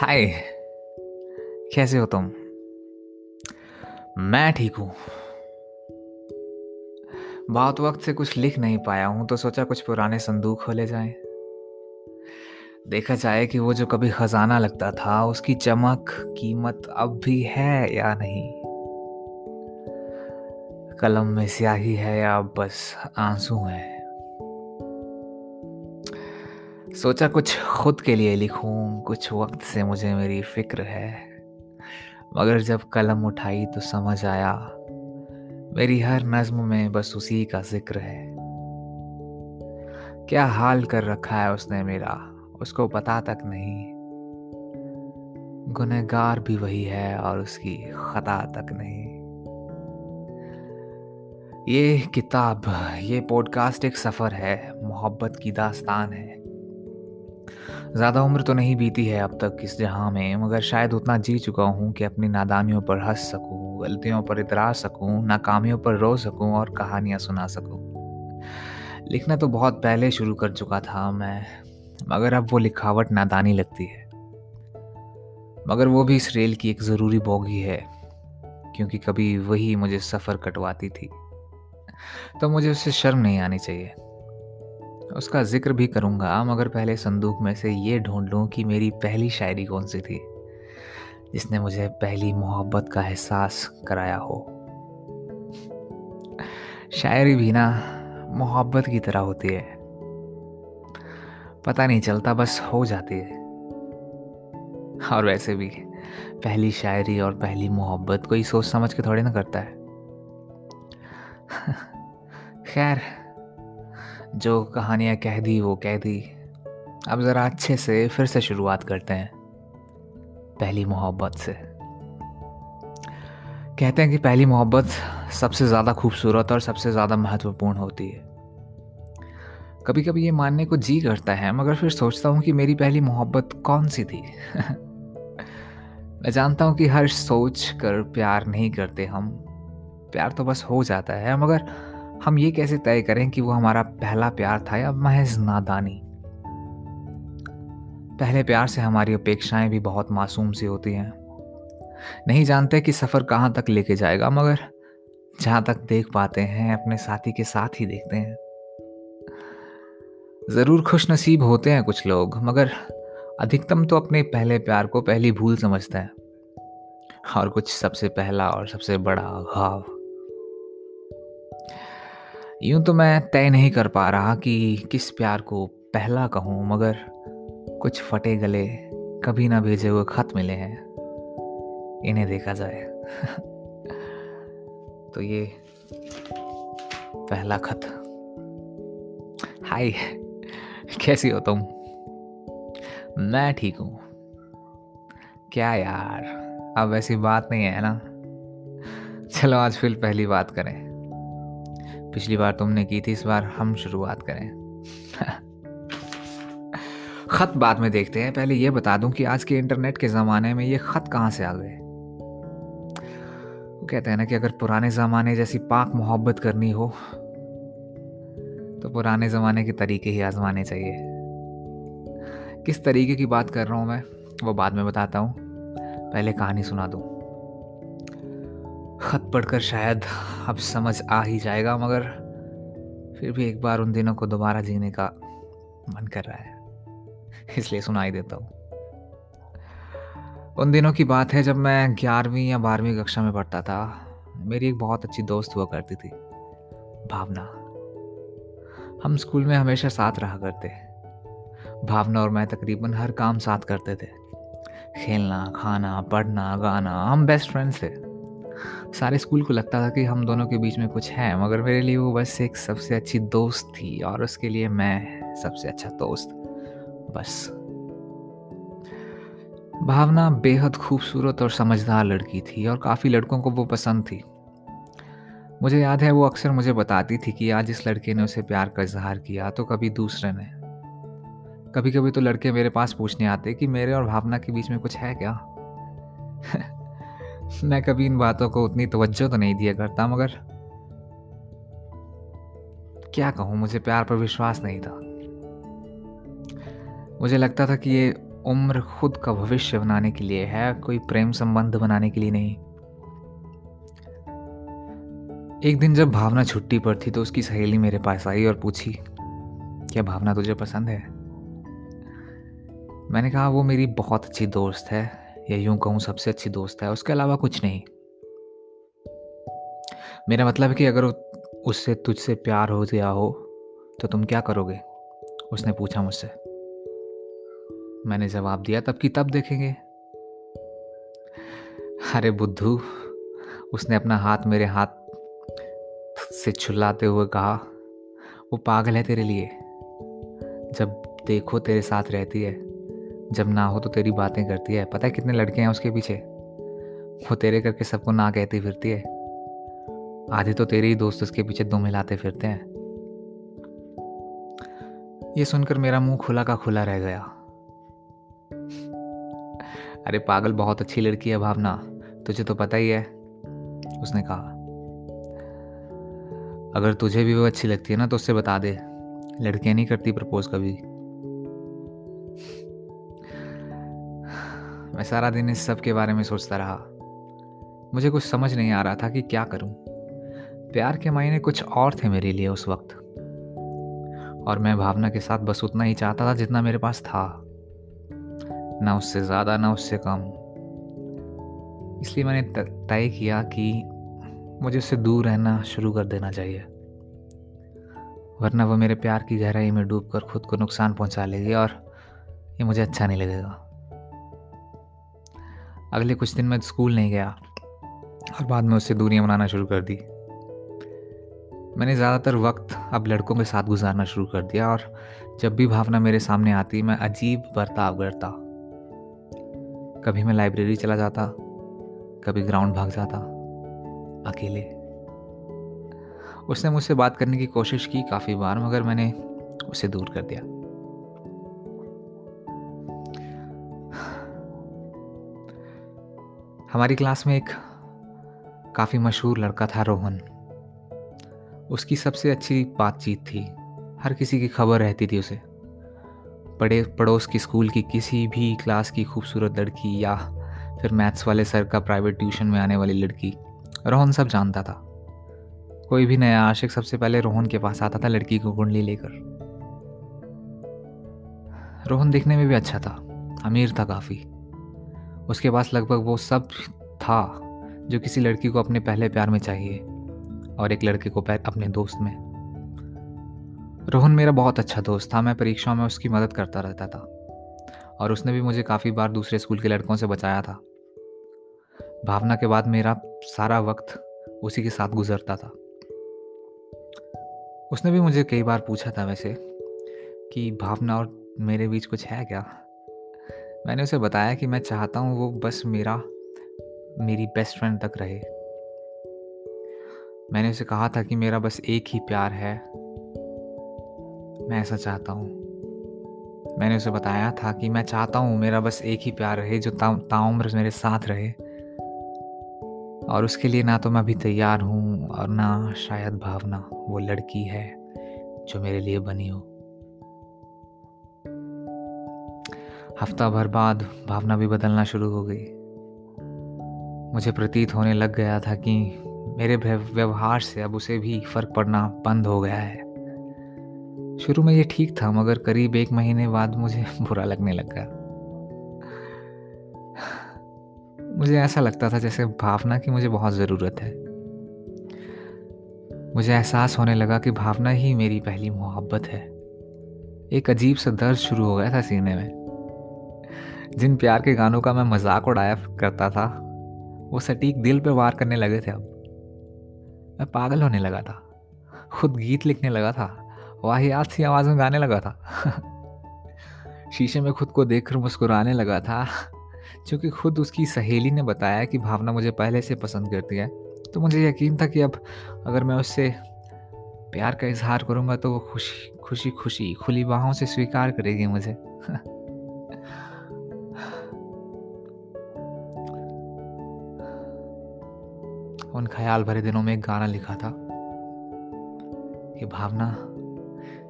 हाय, कैसे हो तुम? मैं ठीक हूँ। बहुत वक्त से कुछ लिख नहीं पाया हूँ तो सोचा कुछ पुराने संदूक खोले जाएँ। देखा जाए कि वो जो कभी खजाना लगता था, उसकी चमक, कीमत अब भी है या नहीं? कलम में स्याही है या बस आँसू है? सोचा कुछ खुद के लिए लिखूं, कुछ वक्त से मुझे मेरी फ़िक्र है। मगर जब कलम उठाई तो समझ आया, मेरी हर नज्म में बस उसी का ज़िक्र है। क्या हाल कर रखा है उसने मेरा? उसको पता तक नहीं। गुनहगार भी वही है और उसकी खता तक नहीं। ये किताब, ये पॉडकास्ट एक सफ़र है, मोहब्बत की दास्तान है। ज़्यादा उम्र तो नहीं बीती है अब तक इस जहाँ में, मगर शायद उतना जी चुका हूँ कि अपनी नादानियों पर हंस सकूँ, गलतियों पर इतरा सकूँ, नाकामियों पर रो सकूँ और कहानियाँ सुना सकूँ। लिखना तो बहुत पहले शुरू कर चुका था मैं, मगर अब वो लिखावट नादानी लगती है। मगर वो भी इस रेल की एक ज़रूरी बोगी है, क्योंकि कभी वही मुझे सफ़र कटवाती थी। तो मुझे उससे शर्म नहीं आनी चाहिए। उसका ज़िक्र भी करूँगा। मगर पहले संदूक में से ये ढूंढ लूँ कि मेरी पहली शायरी कौन सी थी, जिसने मुझे पहली मोहब्बत का एहसास कराया हो। शायरी भी ना मोहब्बत की तरह होती है। पता नहीं चलता, बस हो जाती है। और वैसे भी, पहली शायरी और पहली मोहब्बत कोई सोच समझ के थोड़ी ना करता है। खैर जो कहानियाँ कह दी वो कह दी अब ज़रा अच्छे से फिर से शुरुआत करते हैं, पहली मोहब्बत से। कहते हैं कि पहली मोहब्बत सबसे ज़्यादा खूबसूरत और सबसे ज़्यादा महत्वपूर्ण होती है। कभी कभी ये मानने को जी करता है, मगर फिर सोचता हूँ कि मेरी पहली मोहब्बत कौन सी थी? मैं जानता हूँ कि हर सोच कर प्यार नहीं करते हम। प्यार तो बस हो जाता है, मगर हम ये कैसे तय करें कि वो हमारा पहला प्यार था या महज नादानी? पहले प्यार से हमारी अपेक्षाएँ भी बहुत मासूम सी होती हैं। नहीं जानते कि सफ़र कहाँ तक लेके जाएगा, मगर जहाँ तक देख पाते हैं, अपने साथी के साथ ही देखते हैं। ज़रूर खुश नसीब होते हैं कुछ लोग, मगर अधिकतम तो अपने पहले प्यार को पहली भूल समझते हैं। और कुछ सबसे पहला और सबसे बड़ा घाव यूँ तो मैं तय नहीं कर पा रहा कि किस प्यार को पहला कहूँ, मगर कुछ फटे गले कभी ना भेजे हुए खत मिले हैं। इन्हें देखा जाए। तो ये पहला खत। हाय, कैसी हो तुम? मैं ठीक हूँ। क्या यार, अब ऐसी बात नहीं है ना? चलो आज फिर पहली बात करें। पिछली बार तुमने की थी, इस बार हम शुरुआत करें। खत बाद में देखते हैं। पहले यह बता दूँ कि आज के इंटरनेट के ज़माने में ये खत कहाँ से आ गए? वो कहते हैं ना कि अगर पुराने ज़माने जैसी पाक मोहब्बत करनी हो तो पुराने ज़माने के तरीके ही आजमाने चाहिए। किस तरीके की बात कर रहा हूँ मैं, वो बाद में बताता हूँ। पहले कहानी सुना दूँ। खत पढ़कर शायद अब समझ आ ही जाएगा, मगर फिर भी एक बार उन दिनों को दोबारा जीने का मन कर रहा है। इसलिए सुनाई देता हूँ। उन दिनों की बात है जब मैं ग्यारहवीं या बारहवीं कक्षा में पढ़ता था। मेरी एक बहुत अच्छी दोस्त हुआ करती थी, भावना। हम स्कूल में हमेशा साथ रहा करते भावना और मैं तकरीबन हर काम साथ करते थे। खेलना, खाना, पढ़ना, गाना, हम बेस्ट फ्रेंड्स थे। सारे स्कूल को लगता था कि हम दोनों के बीच में कुछ है, मगर मेरे लिए वो बस एक सबसे अच्छी दोस्त थी और उसके लिए मैं सबसे अच्छा दोस्त। बस। भावना बेहद खूबसूरत और समझदार लड़की थी और काफ़ी लड़कों को वो पसंद थी। मुझे याद है वो अक्सर मुझे बताती थी कि आज इस लड़के ने उसे प्यार का इजहार किया तो कभी दूसरे ने। कभी कभी तो लड़के मेरे पास पूछने आते कि मेरे और भावना के बीच में कुछ है क्या? मैं कभी इन बातों को उतनी तवज्जो तो नहीं दिया करता, मगर क्या कहूँ, मुझे प्यार पर विश्वास नहीं था। मुझे लगता था कि ये उम्र खुद का भविष्य बनाने के लिए है, कोई प्रेम संबंध बनाने के लिए नहीं। एक दिन जब भावना छुट्टी पर थी तो उसकी सहेली मेरे पास आई और पूछी, क्या भावना तुझे पसंद है? मैंने कहा, वो मेरी बहुत अच्छी दोस्त है या यूँ कहूँ सबसे अच्छी दोस्त है, उसके अलावा कुछ नहीं। मेरा मतलब है कि अगर उससे, तुझसे प्यार हो गया हो तो तुम क्या करोगे? उसने पूछा मुझसे। मैंने जवाब दिया, तब की तब देखेंगे। अरे बुद्धू, उसने अपना हाथ मेरे हाथ से छुलाते हुए कहा, वो पागल है तेरे लिए। जब देखो तेरे साथ रहती है जब ना हो तो तेरी बातें करती है। पता है कितने लड़के हैं उसके पीछे? वो तेरे करके सबको ना कहती फिरती है। आधे तो तेरे ही दोस्त उसके पीछे दो मिलाते फिरते हैं। ये सुनकर मेरा मुँह खुला का खुला रह गया। अरे पागल, बहुत अच्छी लड़की है भावना। तुझे तो पता ही है, उसने कहा। अगर तुझे भी वो अच्छी लगती है ना तो उससे बता दे। लड़कियाँ नहीं करती प्रपोज कभी। मैं सारा दिन इस सब के बारे में सोचता रहा। मुझे कुछ समझ नहीं आ रहा था कि क्या करूँ। प्यार के मायने कुछ और थे मेरे लिए उस वक्त। और मैं भावना के साथ बस उतना ही चाहता था जितना मेरे पास था। ना उससे ज़्यादा, ना उससे कम। इसलिए मैंने तय किया कि मुझे उससे दूर रहना शुरू कर देना चाहिए। वरना वो मेरे प्यार की गहराई में डूबकर खुद को नुकसान पहुँचा लेगी और ये मुझे अच्छा नहीं लगेगा। अगले कुछ दिन मैं स्कूल नहीं गया और बाद में उससे दूरियाँ बनाना शुरू कर दी। मैंने ज़्यादातर वक्त अब लड़कों के साथ गुजारना शुरू कर दिया और जब भी भावना मेरे सामने आती, मैं अजीब बर्ताव करता। कभी मैं लाइब्रेरी चला जाता, कभी ग्राउंड भाग जाता, अकेले। उसने मुझसे बात करने की कोशिश की काफ़ी बार, मगर मैंने उसे दूर कर दिया। हमारी क्लास में एक काफ़ी मशहूर लड़का था रोहन। उसकी सबसे अच्छी बातचीत थी। हर किसी की खबर रहती थी उसे। पड़े, पड़ोस की स्कूल की किसी भी क्लास की खूबसूरत लड़की या फिर मैथ्स वाले सर का प्राइवेट ट्यूशन में आने वाली लड़की, रोहन सब जानता था। कोई भी नया आशिक सबसे पहले रोहन के पास आता था लड़की को कुंडली लेकर। रोहन दिखने में भी अच्छा था। अमीर था काफ़ी। उसके पास लगभग वो सब था जो किसी लड़की को अपने पहले प्यार में चाहिए और एक लड़के को अपने दोस्त में। रोहन मेरा बहुत अच्छा दोस्त था, मैं परीक्षाओं में उसकी मदद करता रहता था और उसने भी मुझे काफ़ी बार दूसरे स्कूल के लड़कों से बचाया था। भावना के बाद मेरा सारा वक्त उसी के साथ गुजरता था। उसने भी मुझे कई बार पूछा था वैसे कि भावना और मेरे बीच कुछ है क्या? मैंने उसे बताया कि मैं चाहता हूँ वो बस मेरा, मेरी बेस्ट फ्रेंड तक रहे। मैंने उसे कहा था कि मेरा बस एक ही प्यार है। मैं ऐसा चाहता हूँ। मैंने उसे बताया था कि मैं चाहता हूँ मेरा बस एक ही प्यार रहे, जो ताउम्र मेरे साथ रहे। और उसके लिए ना तो मैं अभी तैयार हूँ और ना शायद भावना वो लड़की है, जो मेरे लिए बनी हो। हफ़्ता भर बाद भावना भी बदलना शुरू हो गई। मुझे प्रतीत होने लग गया था कि मेरे व्यवहार से अब उसे भी फ़र्क पड़ना बंद हो गया है। शुरू में ये ठीक था, मगर करीब एक महीने बाद मुझे बुरा लगने लग मुझे ऐसा लगता था जैसे भावना की मुझे बहुत ज़रूरत है। मुझे एहसास होने लगा कि भावना ही मेरी पहली मोहब्बत है। एक अजीब सा दर्द शुरू हो गया था सीने में। जिन प्यार के गानों का मैं मज़ाक उड़ाया करता था, वो सटीक दिल पे वार करने लगे थे अब। मैं पागल होने लगा था, खुद गीत लिखने लगा था, वाहियात सी आवाज़ में गाने लगा था। शीशे में खुद को देख देखकर मुस्कुराने लगा था, क्योंकि खुद उसकी सहेली ने बताया कि भावना मुझे पहले से पसंद करती है। तो मुझे यकीन था कि अब अगर मैं उससे प्यार का इजहार करूँगा तो वो खुशी खुशी खुशी, खुली बाहों से स्वीकार करेगी मुझे। उन ख्याल भरे दिनों में एक गाना लिखा था। कि भावना,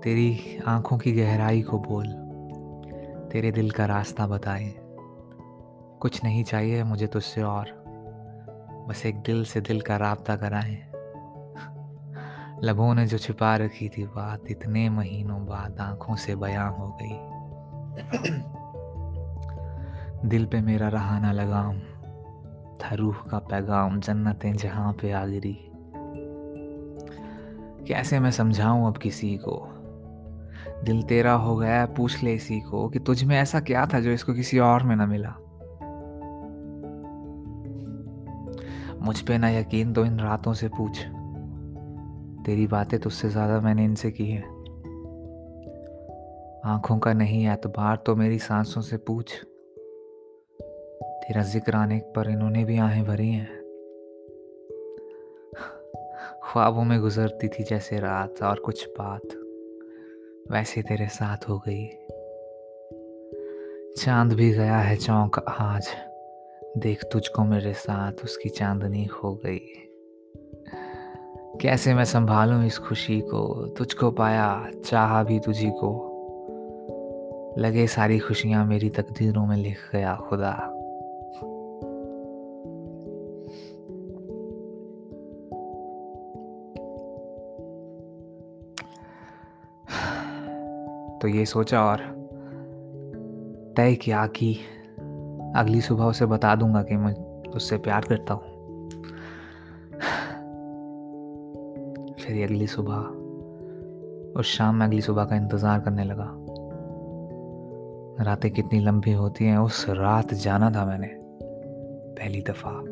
तेरी आँखों की गहराई को बोल, तेरे दिल का रास्ता बताए। कुछ नहीं चाहिए मुझे तुझसे और, बस एक दिल से दिल का रास्ता कराए। लबों ने जो छिपा रखी थी बात, इतने महीनों बाद आँखों से बयां हो गई। दिल पे मेरा रहा ना लगाम था रूह का पैगाम जन्नतें जहाँ पे आ गिरी। कैसे मैं समझाऊं अब किसी को? दिल तेरा हो गया, पूछ ले इसी को कि तुझ में ऐसा क्या था जो इसको किसी और में ना मिला? मुझ पे ना यकीन तो इन रातों से पूछ। तेरी बातें तुझसे ज़्यादा मैंने इनसे की है। आँखों का नहीं एतबार तो मेरी सांसों से पूछ। तेरा ज़िक्र आने पर इन्होंने भी आहें भरी हैं। ख्वाबों में गुजरती थी जैसे रात और कुछ बात, वैसे तेरे साथ हो गई। चाँद भी गया है चौंक आज, देख तुझको मेरे साथ उसकी चांदनी हो गई। कैसे मैं संभालूं इस खुशी को? तुझको पाया, चाहा भी तुझी को। लगे सारी खुशियाँ मेरी तकदीरों में लिख गया खुदा। तो ये सोचा और तय किया कि अगली सुबह उसे बता दूँगा कि मैं उससे प्यार करता हूँ। फिर अगली सुबह उस शाम में अगली सुबह का इंतज़ार करने लगा। रातें कितनी लंबी होती हैं, उस रात जाना था मैंने, पहली दफ़ा।